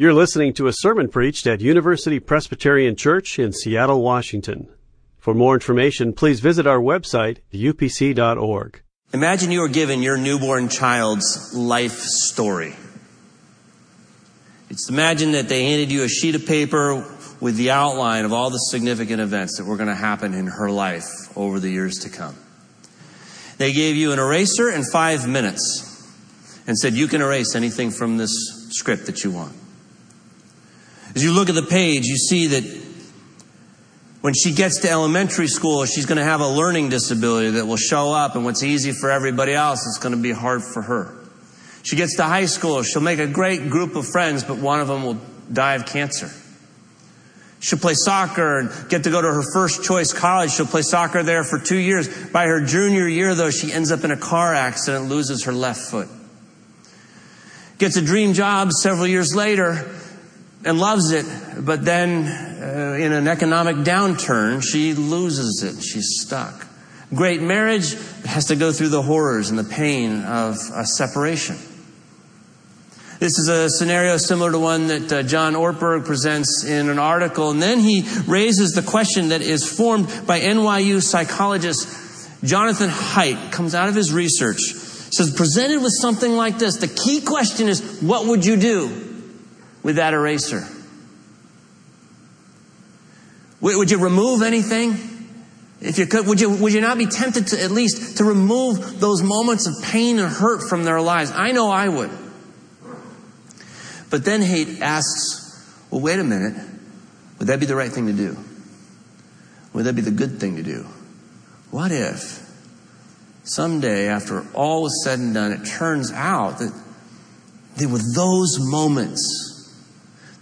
You're listening to a sermon preached at University Presbyterian Church in Seattle, Washington. For more information, please visit our website, upc.org. Imagine you were given your newborn child's life story. It's imagine that they handed you a sheet of paper with the outline of all the significant events that were going to happen in her life over the years to come. They gave you an eraser and five minutes and said, You can erase anything from this script that you want. As you look at the page, you see that when she gets to elementary school, she's going to have a learning disability that will show up, and what's easy for everybody else is going to be hard for her. She gets to high school, she'll make a great group of friends, but one of them will die of cancer. She'll play soccer and get to go to her first choice college. She'll play soccer there for two years. By her junior year, though, she ends up in a car accident, loses her left foot. Gets a dream job several years later and loves it, but then uh, in an economic downturn, she loses it. She's stuck. Great marriage has to go through the horrors and the pain of a separation. This is a scenario similar to one that uh, John Ortberg presents in an article. And then he raises the question that is formed by NYU psychologist Jonathan Haidt, comes out of his research. Says, presented with something like this, the key question is, what would you do with that eraser? Would you remove anything? If you could, would you, would you not be tempted to at least to remove those moments of pain and hurt from their lives? I know I would. But then Haidt asks, well, wait a minute. Would that be the right thing to do? Would that be the good thing to do? What if someday, after all was said and done, it turns out that there were those moments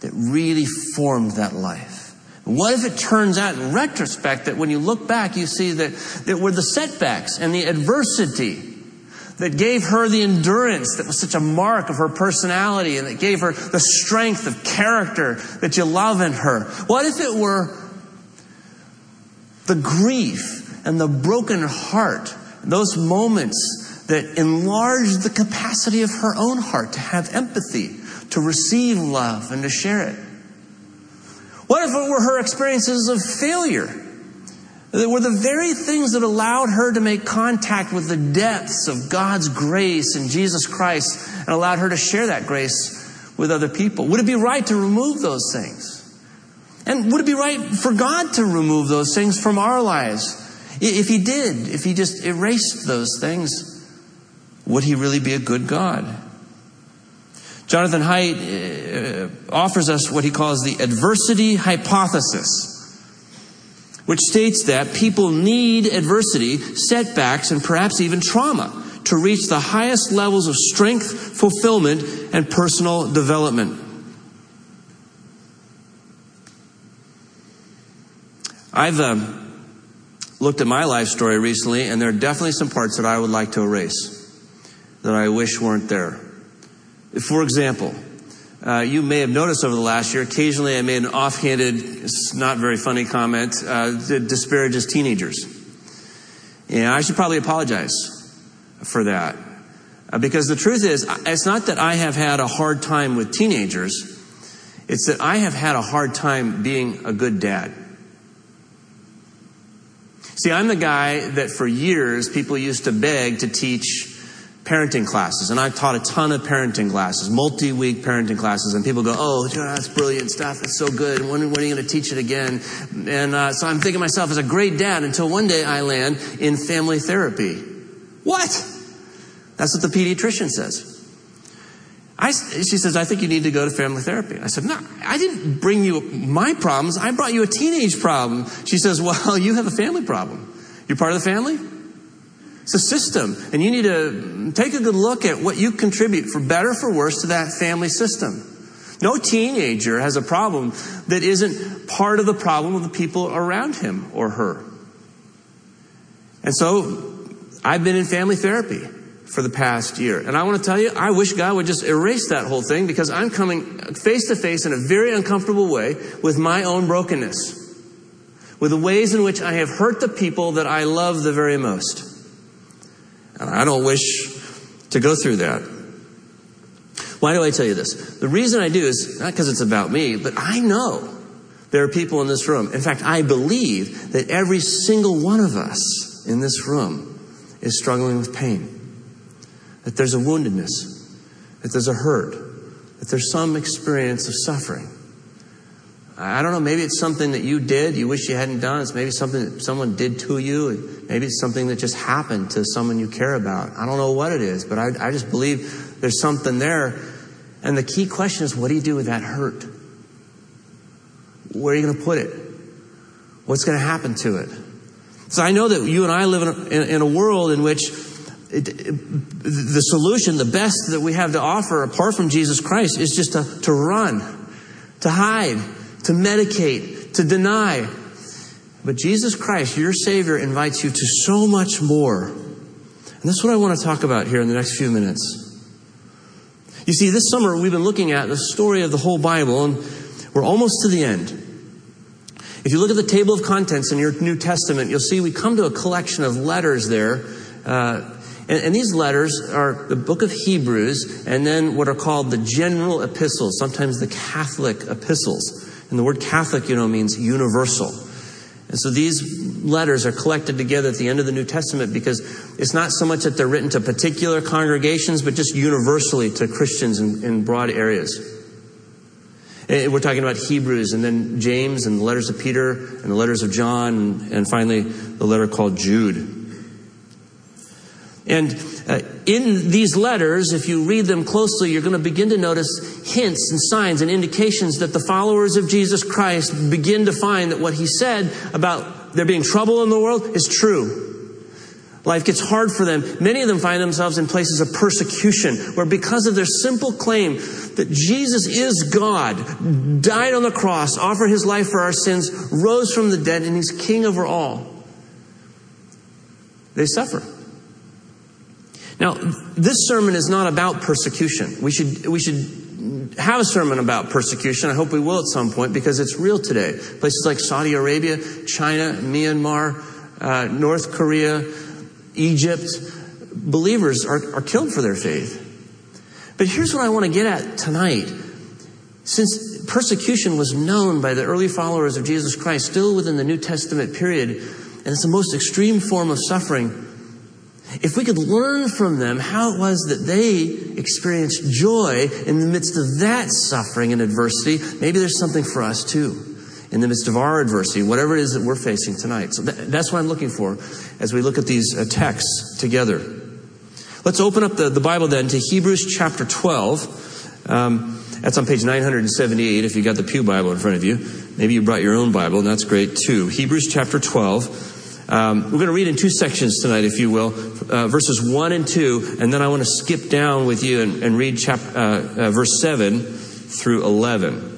that really formed that life? What if it turns out in retrospect that when you look back, you see that, that were the setbacks and the adversity that gave her the endurance that was such a mark of her personality and that gave her the strength of character that you love in her? What if it were the grief and the broken heart, those moments that enlarged the capacity of her own heart to have empathy, to receive love, and to share it? What if it were her experiences of failure? That were the very things that allowed her to make contact with the depths of God's grace in Jesus Christ and allowed her to share that grace with other people. Would it be right to remove those things? And would it be right for God to remove those things from our lives? If He did, if He just erased those things, would He really be a good God? Jonathan Haidt uh, offers us what he calls the adversity hypothesis which states that people need adversity, setbacks, and perhaps even trauma to reach the highest levels of strength, fulfillment, and personal development. I've uh, looked at my life story recently, and there are definitely some parts that I would like to erase that I wish weren't there. For example, uh, you may have noticed over the last year, occasionally I made an offhanded, not very funny comment uh, that disparages teenagers. And I should probably apologize for that. Uh, because the truth is, it's not that I have had a hard time with teenagers, it's that I have had a hard time being a good dad. See, I'm the guy that for years people used to beg to teach parenting classes, and I've taught a ton of parenting classes, multi week parenting classes, and people go, Oh, that's brilliant stuff. That's so good. When, when are you going to teach it again? And uh, so I'm thinking myself as a great dad until one day I land in family therapy. What? That's what the pediatrician says. I, she says, I think you need to go to family therapy. I said, No, I didn't bring you my problems. I brought you a teenage problem. She says, Well, you have a family problem. You're part of the family? It's a system, and you need to take a good look at what you contribute, for better or for worse, to that family system. No teenager has a problem that isn't part of the problem of the people around him or her. And so, I've been in family therapy for the past year. And I want to tell you, I wish God would just erase that whole thing because I'm coming face to face in a very uncomfortable way with my own brokenness, with the ways in which I have hurt the people that I love the very most. I don't wish to go through that. Why do I tell you this? The reason I do is not because it's about me, but I know there are people in this room. In fact, I believe that every single one of us in this room is struggling with pain. That there's a woundedness, that there's a hurt, that there's some experience of suffering. I don't know, maybe it's something that you did, you wish you hadn't done. It's maybe something that someone did to you. Maybe it's something that just happened to someone you care about. I don't know what it is, but I, I just believe there's something there. And the key question is, what do you do with that hurt? Where are you going to put it? What's going to happen to it? So I know that you and I live in a, in, in a world in which it, it, the solution, the best that we have to offer apart from Jesus Christ is just to, to run, to hide, to medicate, to deny. But Jesus Christ, your Savior, invites you to so much more. And that's what I want to talk about here in the next few minutes. You see, this summer we've been looking at the story of the whole Bible, and we're almost to the end. If you look at the table of contents in your New Testament, you'll see we come to a collection of letters there. Uh, and, and, these letters are the book of Hebrews and then what are called the general epistles, sometimes the Catholic epistles. And the word Catholic, you know, means universal. And so these letters are collected together at the end of the New Testament because it's not so much that they're written to particular congregations, but just universally to Christians in, in broad areas. And we're talking about Hebrews and then James and the letters of Peter and the letters of John and, and finally the letter called Jude. And uh, in these letters, if you read them closely, you're going to begin to notice hints and signs and indications that the followers of Jesus Christ begin to find that what he said about there being trouble in the world is true. Life gets hard for them. Many of them find themselves in places of persecution where because of their simple claim that Jesus is God, died on the cross, offered his life for our sins, rose from the dead, and he's king over all, they suffer. Now, this sermon is not about persecution. We should, we should have a sermon about persecution. I hope we will at some point because it's real today. Places like Saudi Arabia, China, Myanmar, uh, North Korea, Egypt, believers are, are killed for their faith. But here's what I want to get at tonight. Since persecution was known by the early followers of Jesus Christ, still within the New Testament period, and it's the most extreme form of suffering, if we could learn from them how it was that they experienced joy in the midst of that suffering and adversity, maybe there's something for us too in the midst of our adversity, whatever it is that we're facing tonight. So that, that's what I'm looking for as we look at these uh, texts together. Let's open up the, the Bible then to Hebrews chapter 12. Um, that's on page 978 if you got the Pew Bible in front of you. Maybe you brought your own Bible, and that's great too. Hebrews chapter 12. Um, we're going to read in two sections tonight, if you will, uh, verses 1 and 2, and then I want to skip down with you and, and read chap, uh, uh, verse 7 through 11.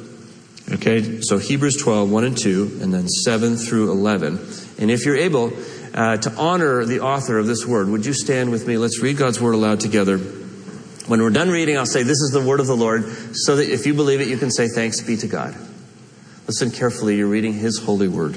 Okay, so Hebrews 12, 1 and 2, and then 7 through 11. And if you're able uh, to honor the author of this word, would you stand with me? Let's read God's word aloud together. When we're done reading, I'll say, This is the word of the Lord, so that if you believe it, you can say, Thanks be to God. Listen carefully, you're reading His holy word.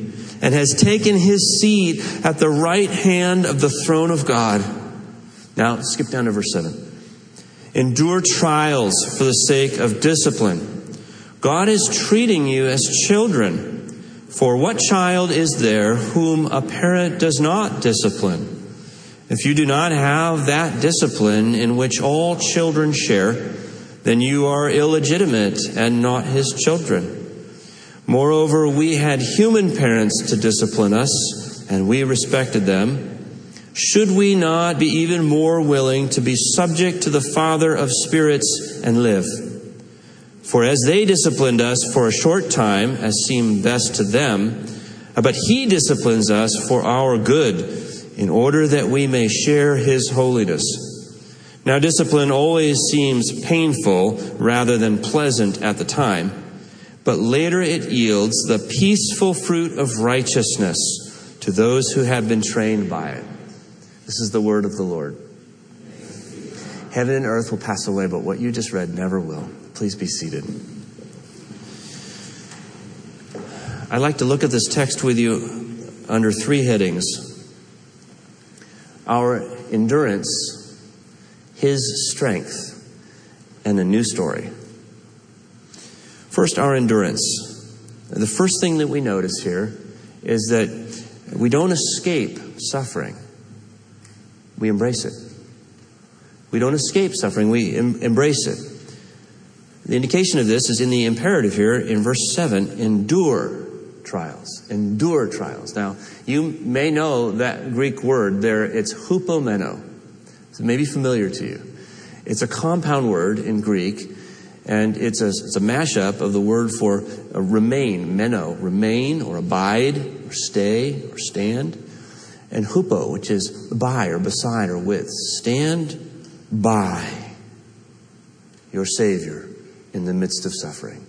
and has taken his seat at the right hand of the throne of God. Now, skip down to verse 7. Endure trials for the sake of discipline. God is treating you as children. For what child is there whom a parent does not discipline? If you do not have that discipline in which all children share, then you are illegitimate and not his children. Moreover, we had human parents to discipline us, and we respected them. Should we not be even more willing to be subject to the Father of spirits and live? For as they disciplined us for a short time, as seemed best to them, but he disciplines us for our good, in order that we may share his holiness. Now, discipline always seems painful rather than pleasant at the time, but later it yields the peaceful fruit of righteousness to those who have been trained by it. This is the word of the Lord. Heaven and earth will pass away, but what you just read never will. Please be seated. I'd like to look at this text with you under three headings our endurance his strength, and a new story. First, our endurance. The first thing that we notice here is that we don't escape suffering, we embrace it. We don't escape suffering, we em- embrace it. The indication of this is in the imperative here in verse 7 endure trials. Endure trials. Now, you may know that Greek word there, it's hupomeno. It may be familiar to you. It's a compound word in Greek, and it's a, it's a mashup of the word for remain, meno, remain or abide or stay or stand, and hupo, which is by or beside or with. Stand by your Savior in the midst of suffering.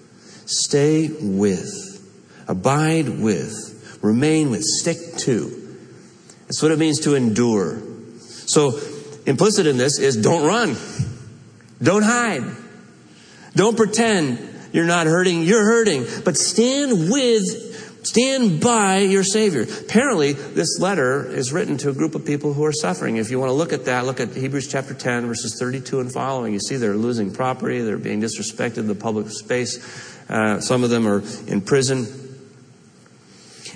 Stay with, abide with, remain with, stick to. That's what it means to endure. So implicit in this is don't run. Don't hide. Don't pretend you're not hurting. You're hurting. But stand with, stand by your Savior. Apparently, this letter is written to a group of people who are suffering. If you want to look at that, look at Hebrews chapter 10, verses 32 and following. You see they're losing property. They're being disrespected in the public space. Uh, some of them are in prison.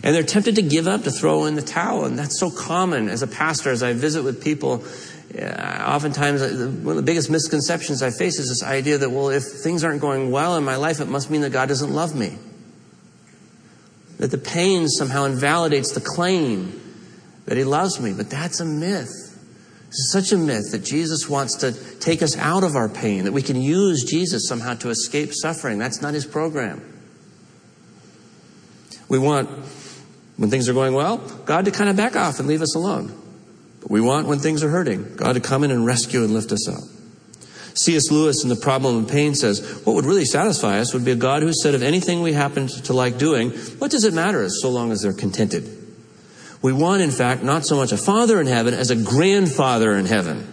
And they're tempted to give up, to throw in the towel. And that's so common as a pastor, as I visit with people oftentimes uh, one of the biggest misconceptions I face is this idea that, well, if things aren't going well in my life, it must mean that God doesn't love me. That the pain somehow invalidates the claim that He loves me. But that's a myth. It's such a myth that Jesus wants to take us out of our pain, that we can use Jesus somehow to escape suffering. That's not His program. We want, when things are going well, God to kind of back off and leave us alone. We want, when things are hurting, God to come in and rescue and lift us up. C.S. Lewis in The Problem of Pain says, What would really satisfy us would be a God who said, Of anything we happen to like doing, what does it matter so long as they're contented? We want, in fact, not so much a father in heaven as a grandfather in heaven.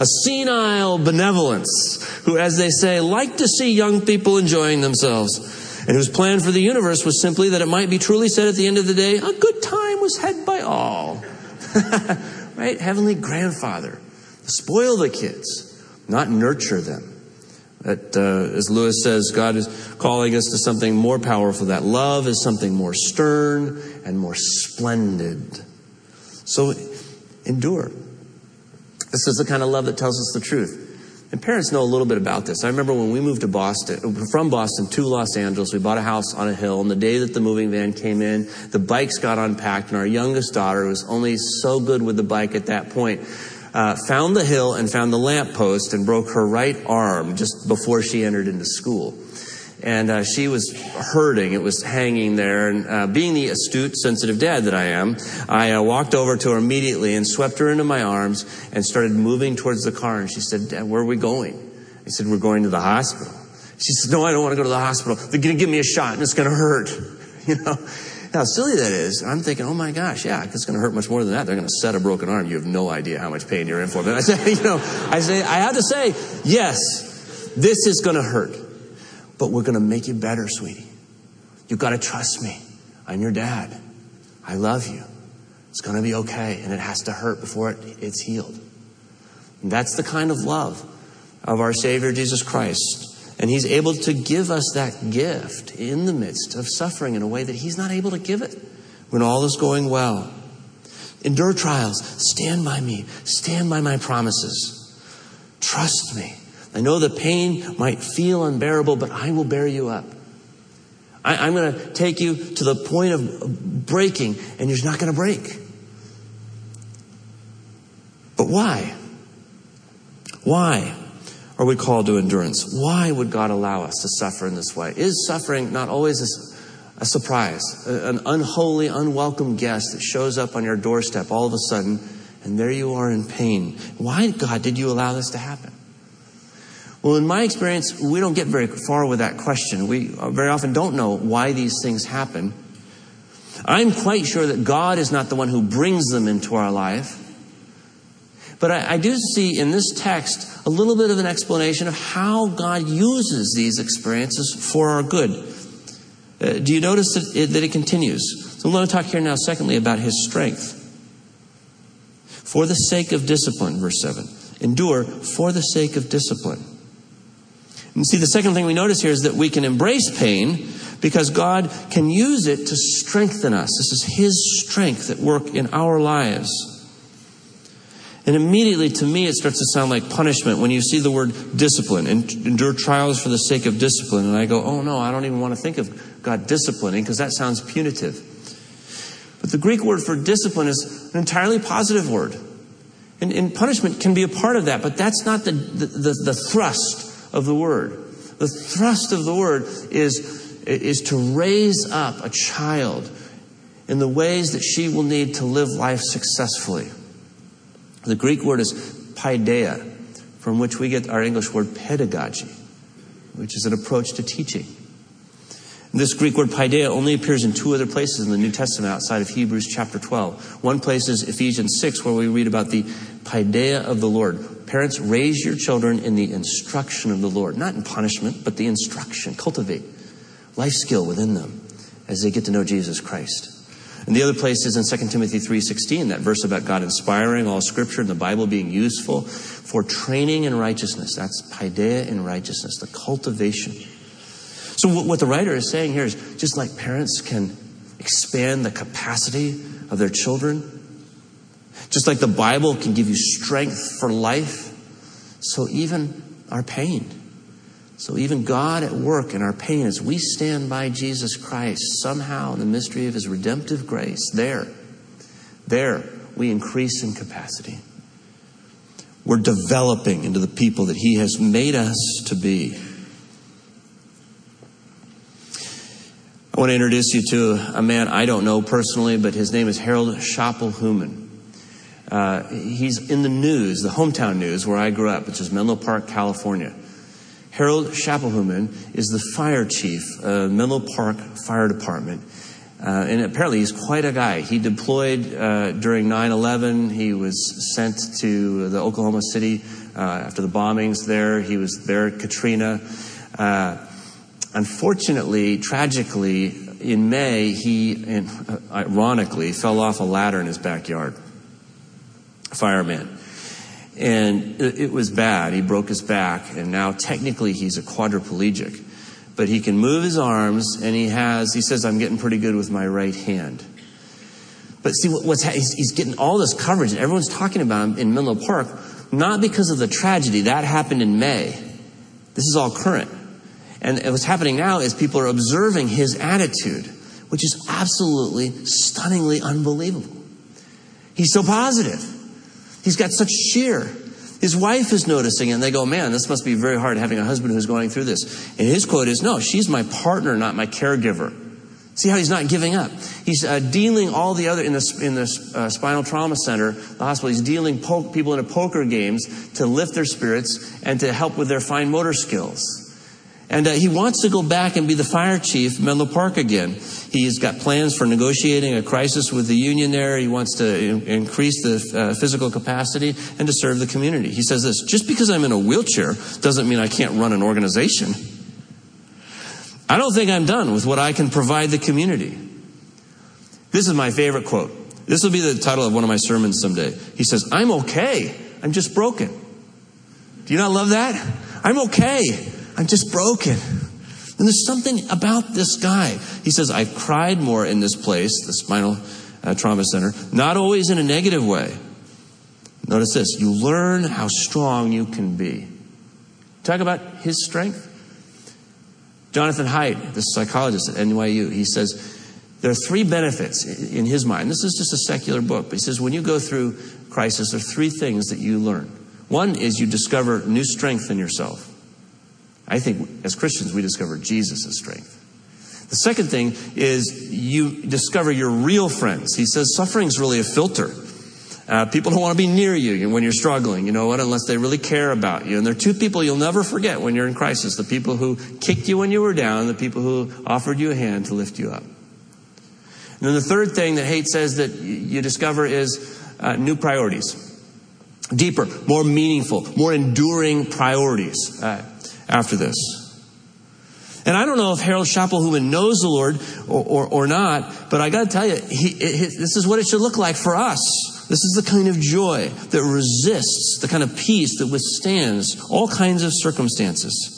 A senile benevolence who, as they say, like to see young people enjoying themselves and whose plan for the universe was simply that it might be truly said at the end of the day, a good time was had by all. right? Heavenly grandfather. Spoil the kids, not nurture them. That, uh, as Lewis says, God is calling us to something more powerful. That love is something more stern and more splendid. So endure. This is the kind of love that tells us the truth. And parents know a little bit about this. I remember when we moved to Boston, from Boston to Los Angeles, we bought a house on a hill, and the day that the moving van came in, the bikes got unpacked, and our youngest daughter, who was only so good with the bike at that point, uh, found the hill and found the lamp post and broke her right arm just before she entered into school and uh, she was hurting. It was hanging there. And uh, being the astute, sensitive dad that I am, I uh, walked over to her immediately and swept her into my arms and started moving towards the car. And she said, Dad, where are we going? I said, We're going to the hospital. She said, No, I don't want to go to the hospital. They're going to give me a shot and it's going to hurt. You know? How silly that is. I'm thinking, oh my gosh, yeah, it's going to hurt much more than that. They're going to set a broken arm. You have no idea how much pain you're in for. But I say, you know, I say, I have to say, yes, this is going to hurt but we're going to make you better, sweetie. You've got to trust me. I'm your dad. I love you. It's going to be okay, and it has to hurt before it, it's healed. And that's the kind of love of our Savior Jesus Christ. And He's able to give us that gift in the midst of suffering in a way that He's not able to give it when all is going well. Endure trials. Stand by me. Stand by my promises. Trust me. I know the pain might feel unbearable, but I will bear you up. I, am going to take you to the point of breaking, and you're not going to break. But why? Why are we called to endurance? Why would God allow us to suffer in this way? Is suffering not always a, a surprise, an unholy, unwelcome guest that shows up on your doorstep all of a sudden and there you are in pain. Why, God, did you allow this to happen? Well, in my experience, we don't get very far with that question. We very often don't know why these things happen. I'm quite sure that God is not the one who brings them into our life. But I, I, do see in this text a little bit of an explanation of how God uses these experiences for our good. Uh, do you notice that it, that it continues? So I'm going to talk here now, secondly, about his strength. For the sake of discipline, verse 7. Endure for the sake of discipline. And see, the second thing we notice here is that we can embrace pain because God can use it to strengthen us. This is His strength at work in our lives. And immediately to me, it starts to sound like punishment when you see the word discipline and endure trials for the sake of discipline. And I go, oh no, I don't even want to think of God disciplining because that sounds punitive. But the Greek word for discipline is an entirely positive word. And, and punishment can be a part of that, but that's not the, the, the, the thrust of the word. The thrust of the word is, is to raise up a child in the ways that she will need to live life successfully. The Greek word is paideia, from which we get our English word pedagogy, which is an approach to teaching. This Greek word paideia only appears in two other places in the New Testament outside of Hebrews chapter 12. One place is Ephesians 6, where we read about the paideia of the Lord. Parents, raise your children in the instruction of the Lord, not in punishment, but the instruction. Cultivate life skill within them as they get to know Jesus Christ. And the other place is in 2 Timothy 3:16, that verse about God inspiring all scripture and the Bible being useful for training in righteousness. That's paideia in righteousness, the cultivation. So what the writer is saying here is just like parents can expand the capacity of their children, just like the Bible can give you strength for life, so even our pain so even God at work in our pain as we stand by Jesus Christ, somehow in the mystery of his redemptive grace, there, there we increase in capacity. We're developing into the people that he has made us to be. I want to introduce you to a man I don't know personally, but his name is Harold Schapelhouman. Uh, he's in the news, the hometown news where I grew up, which is Menlo Park, California. Harold Schapelhouman is the fire chief, of Menlo Park Fire Department. Uh, and apparently he's quite a guy. He deployed uh, during 9 11. He was sent to the Oklahoma City uh, after the bombings there. He was there at Katrina. Unfortunately, tragically, in May, he, uh, ironically, fell off a ladder in his backyard. Fireman. And it was bad. He broke his back, and now technically he's a quadriplegic. But he can move his arms, and he has, he says, I'm getting pretty good with my right hand. But see, what's he's, he's getting all this coverage, and everyone's talking about him in Menlo Park, not because of the tragedy. That happened in May. This is all current. And what's happening now is people are observing his attitude, which is absolutely stunningly unbelievable. He's so positive. He's got such cheer. His wife is noticing and they go, man, this must be very hard having a husband who's going through this. And his quote is, no, she's my partner, not my caregiver. See how he's not giving up. He's uh, dealing all the other in the in the uh, spinal trauma center, the hospital. He's dealing po- people into poker games to lift their spirits and to help with their fine motor skills. And uh, he wants to go back and be the fire chief, Menlo Park again. He's got plans for negotiating a crisis with the union there. He wants to in- increase the uh, physical capacity and to serve the community. He says this, just because I'm in a wheelchair doesn't mean I can't run an organization. I don't think I'm done with what I can provide the community. This is my favorite quote. This will be the title of one of my sermons someday. He says, I'm okay. I'm just broken. Do you not love that? I'm okay. I'm just broken. And there's something about this guy. He says, I've cried more in this place, the spinal uh, trauma center, not always in a negative way. Notice this you learn how strong you can be. Talk about his strength. Jonathan Haidt, the psychologist at NYU, he says, there are three benefits in his mind. This is just a secular book, but he says when you go through crisis, there are three things that you learn. One is you discover new strength in yourself. I think as Christians, we discover Jesus' strength. The second thing is you discover your real friends. He says suffering is really a filter. Uh, people don't want to be near you when you're struggling, you know what, unless they really care about you. And there are two people you'll never forget when you're in crisis the people who kicked you when you were down, the people who offered you a hand to lift you up. And then the third thing that Haidt says that you discover is uh, new priorities. Deeper, more meaningful, more enduring priorities uh, after this. And I don't know if Harold Schapelhouman knows the Lord or, or, or not, but I got to tell you, he, it, this is what it should look like for us. This is the kind of joy that resists, the kind of peace that withstands all kinds of circumstances.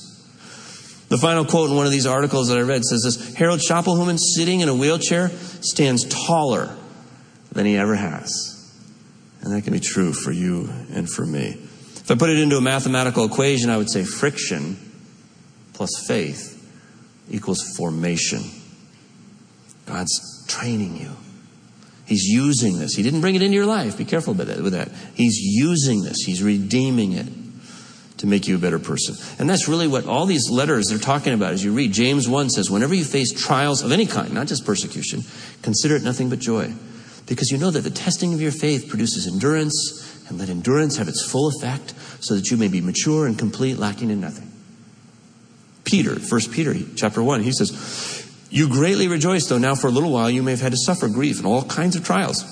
The final quote in one of these articles that I read says this Harold Schapelhouman, sitting in a wheelchair, stands taller than he ever has. And that can be true for you and for me. If I put it into a mathematical equation, I would say friction plus faith equals formation. God's training you. He's using this. He didn't bring it into your life. Be careful with that. He's using this. He's redeeming it to make you a better person. And that's really what all these letters are talking about as you read. James 1 says, whenever you face trials of any kind, not just persecution, consider it nothing but joy. Because you know that the testing of your faith produces endurance, and let endurance have its full effect, so that you may be mature and complete, lacking in nothing. Peter, 1 Peter chapter 1, he says, you greatly rejoice, though now for a little while you may have had to suffer grief and all kinds of trials.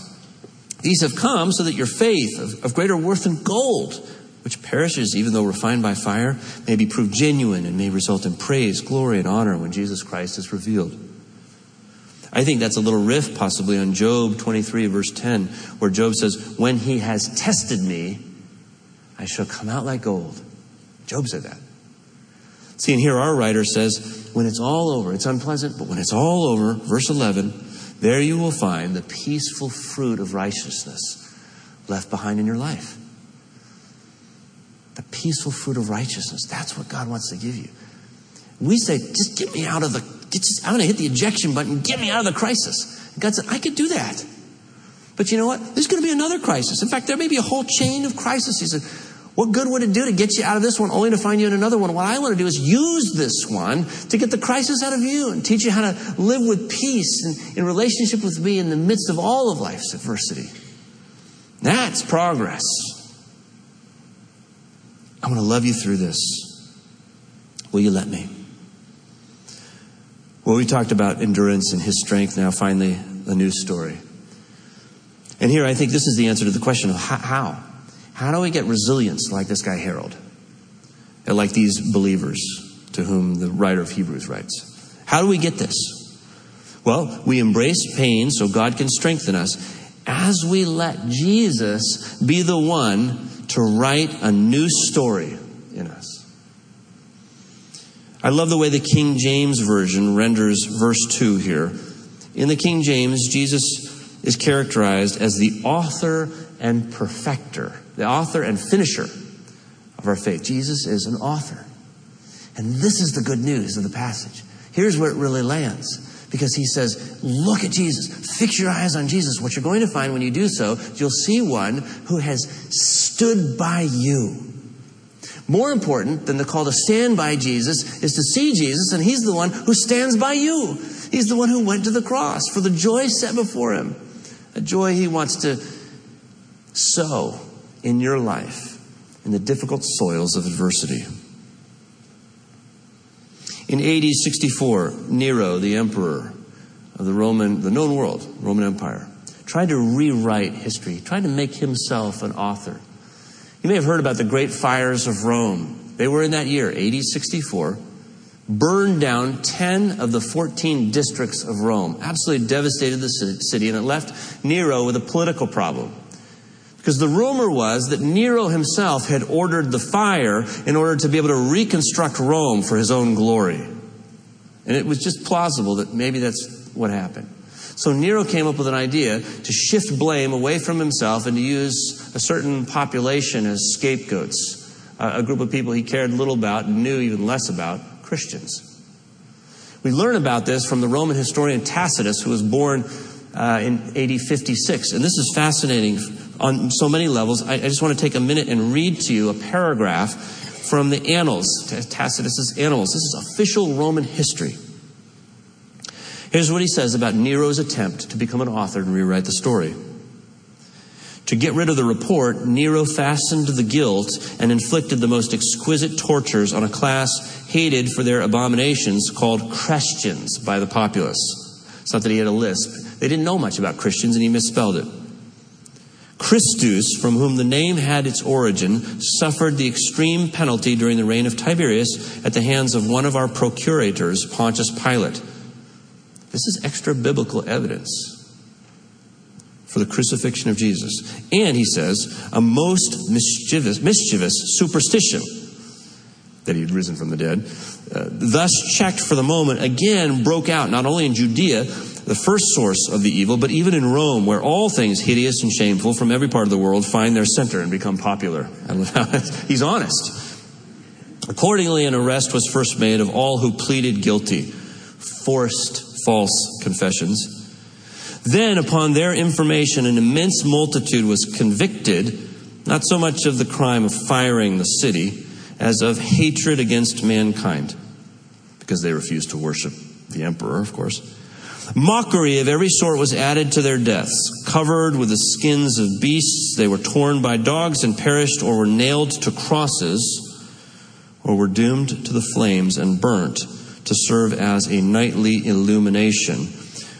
These have come so that your faith, of, of greater worth than gold, which perishes even though refined by fire, may be proved genuine and may result in praise, glory, and honor when Jesus Christ is revealed. I think that's a little riff possibly on Job 23, verse 10, where Job says, When he has tested me, I shall come out like gold. Job said that. See, and here our writer says, when it's all over, it's unpleasant, but when it's all over, verse 11, there you will find the peaceful fruit of righteousness left behind in your life. The peaceful fruit of righteousness. That's what God wants to give you. We say, just get me out of the, just, I'm going to hit the ejection button, get me out of the crisis. God said, I could do that. But you know what? There's going to be another crisis. In fact, there may be a whole chain of crises. He said, What good would it do to get you out of this one only to find you in another one? What I want to do is use this one to get the crisis out of you and teach you how to live with peace and in relationship with me in the midst of all of life's adversity. That's progress. I want to love you through this. Will you let me? Well, we talked about endurance and his strength. Now, finally, a new story. And here, I think this is the answer to the question of how. How do we get resilience like this guy Harold? And like these believers to whom the writer of Hebrews writes? How do we get this? Well, we embrace pain so God can strengthen us as we let Jesus be the one to write a new story in us. I love the way the King James Version renders verse 2 here. In the King James, Jesus is characterized as the author and perfecter the author and finisher of our faith. Jesus is an author. And this is the good news of the passage. Here's where it really lands. Because he says, look at Jesus. Fix your eyes on Jesus. What you're going to find when you do so, you'll see one who has stood by you. More important than the call to stand by Jesus is to see Jesus, and he's the one who stands by you. He's the one who went to the cross for the joy set before him. A joy he wants to sow in your life in the difficult soils of adversity. In AD 64, Nero, the emperor of the Roman, the known world, Roman Empire, tried to rewrite history, tried to make himself an author. You may have heard about the great fires of Rome. They were in that year, AD 64, burned down 10 of the 14 districts of Rome, absolutely devastated the city, and it left Nero with a political problem. Because the rumor was that Nero himself had ordered the fire in order to be able to reconstruct Rome for his own glory. And it was just plausible that maybe that's what happened. So Nero came up with an idea to shift blame away from himself and to use a certain population as scapegoats. A group of people he cared little about and knew even less about, Christians. We learn about this from the Roman historian Tacitus, who was born uh, in AD 56. And this is fascinating on so many levels. I, I just want to take a minute and read to you a paragraph from the Annals, Tacitus's Annals. This is official Roman history. Here's what he says about Nero's attempt to become an author and rewrite the story. To get rid of the report, Nero fastened the guilt and inflicted the most exquisite tortures on a class hated for their abominations called Christians by the populace. It's not that he had a lisp. They didn't know much about Christians and he misspelled it. Christus, from whom the name had its origin, suffered the extreme penalty during the reign of Tiberius at the hands of one of our procurators, Pontius Pilate. This is extra biblical evidence for the crucifixion of Jesus. And he says, a most mischievous, mischievous superstition that he had risen from the dead, uh, thus checked for the moment, again broke out not only in Judea, the first source of the evil, but even in Rome, where all things hideous and shameful from every part of the world find their center and become popular. He's honest. Accordingly, an arrest was first made of all who pleaded guilty, forced false confessions then, upon their information, an immense multitude was convicted, not so much of the crime of firing the city, as of hatred against mankind, because they refused to worship the emperor, of course. Mockery of every sort was added to their deaths. Covered with the skins of beasts, they were torn by dogs and perished, or were nailed to crosses, or were doomed to the flames and burnt to serve as a nightly illumination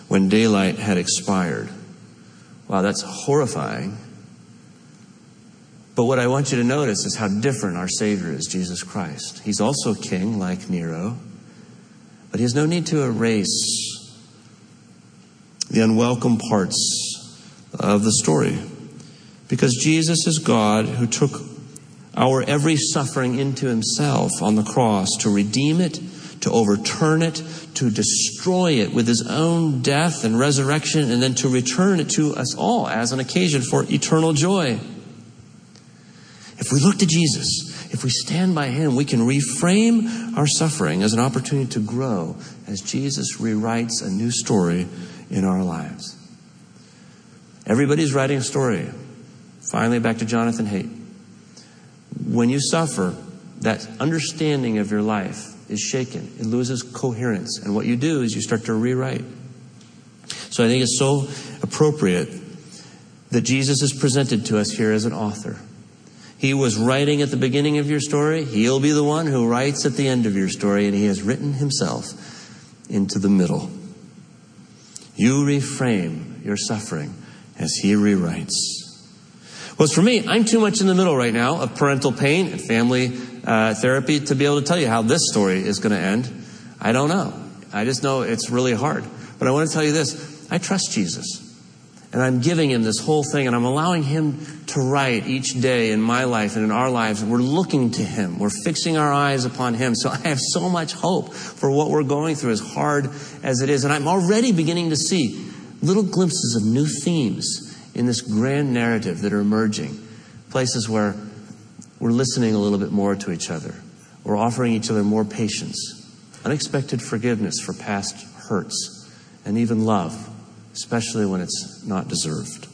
when daylight had expired. Wow, that's horrifying. But what I want you to notice is how different our Savior is, Jesus Christ. He's also king, like Nero, but he has no need to erase the unwelcome parts of the story. Because Jesus is God who took our every suffering into himself on the cross to redeem it to overturn it, to destroy it with his own death and resurrection, and then to return it to us all as an occasion for eternal joy. If we look to Jesus, if we stand by him, we can reframe our suffering as an opportunity to grow as Jesus rewrites a new story in our lives. Everybody's writing a story. Finally, back to Jonathan Haidt. When you suffer, that understanding of your life is shaken. It loses coherence. And what you do is you start to rewrite. So I think it's so appropriate that Jesus is presented to us here as an author. He was writing at the beginning of your story. He'll be the one who writes at the end of your story, and he has written himself into the middle. You reframe your suffering as he rewrites. Well, for me, I'm too much in the middle right now of parental pain and family uh, therapy to be able to tell you how this story is going to end. I don't know. I just know it's really hard. But I want to tell you this I trust Jesus. And I'm giving him this whole thing, and I'm allowing him to write each day in my life and in our lives. We're looking to him. We're fixing our eyes upon him. So I have so much hope for what we're going through, as hard as it is. And I'm already beginning to see little glimpses of new themes in this grand narrative that are emerging. Places where we're listening a little bit more to each other. We're offering each other more patience, unexpected forgiveness for past hurts, and even love, especially when it's not deserved.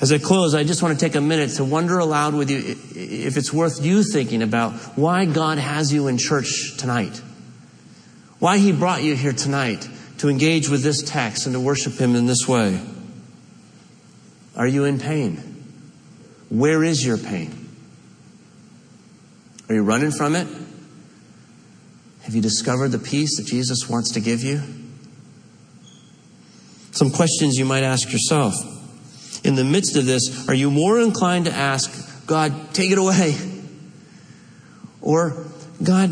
As I close, I just want to take a minute to wonder aloud with you if it's worth you thinking about why God has you in church tonight. Why He brought you here tonight to engage with this text and to worship Him in this way. Are you in pain? Where is your pain? Are you running from it? Have you discovered the peace that Jesus wants to give you? Some questions you might ask yourself. In the midst of this, are you more inclined to ask, God, take it away? Or, God,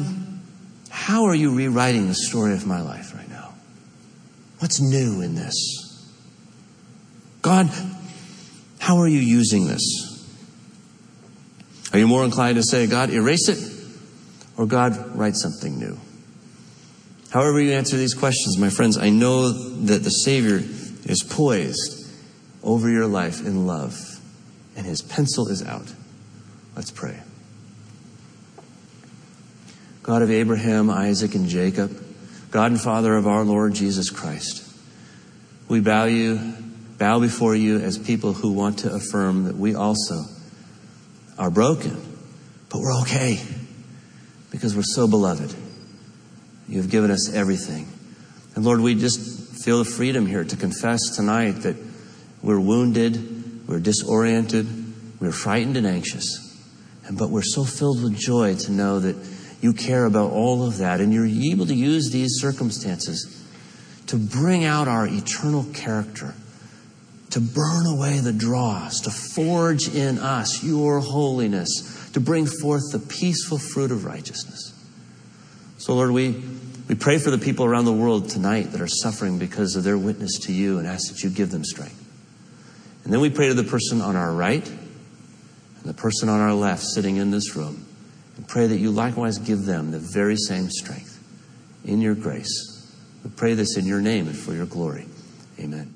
how are you rewriting the story of my life right now? What's new in this? God, how are you using this? Are you more inclined to say, God, erase it, or God, write something new? However, you answer these questions, my friends, I know that the Savior is poised over your life in love, and his pencil is out. Let's pray. God of Abraham, Isaac, and Jacob, God and Father of our Lord Jesus Christ, we bow you, bow before you as people who want to affirm that we also are broken, but we're okay because we're so beloved. You've given us everything. And Lord, we just feel the freedom here to confess tonight that we're wounded, we're disoriented, we're frightened and anxious. And, but we're so filled with joy to know that you care about all of that and you're able to use these circumstances to bring out our eternal character, to burn away the dross, to forge in us your holiness, to bring forth the peaceful fruit of righteousness. So, Lord, we, we pray for the people around the world tonight that are suffering because of their witness to you and ask that you give them strength. And then we pray to the person on our right and the person on our left sitting in this room and pray that you likewise give them the very same strength in your grace. We pray this in your name and for your glory. Amen.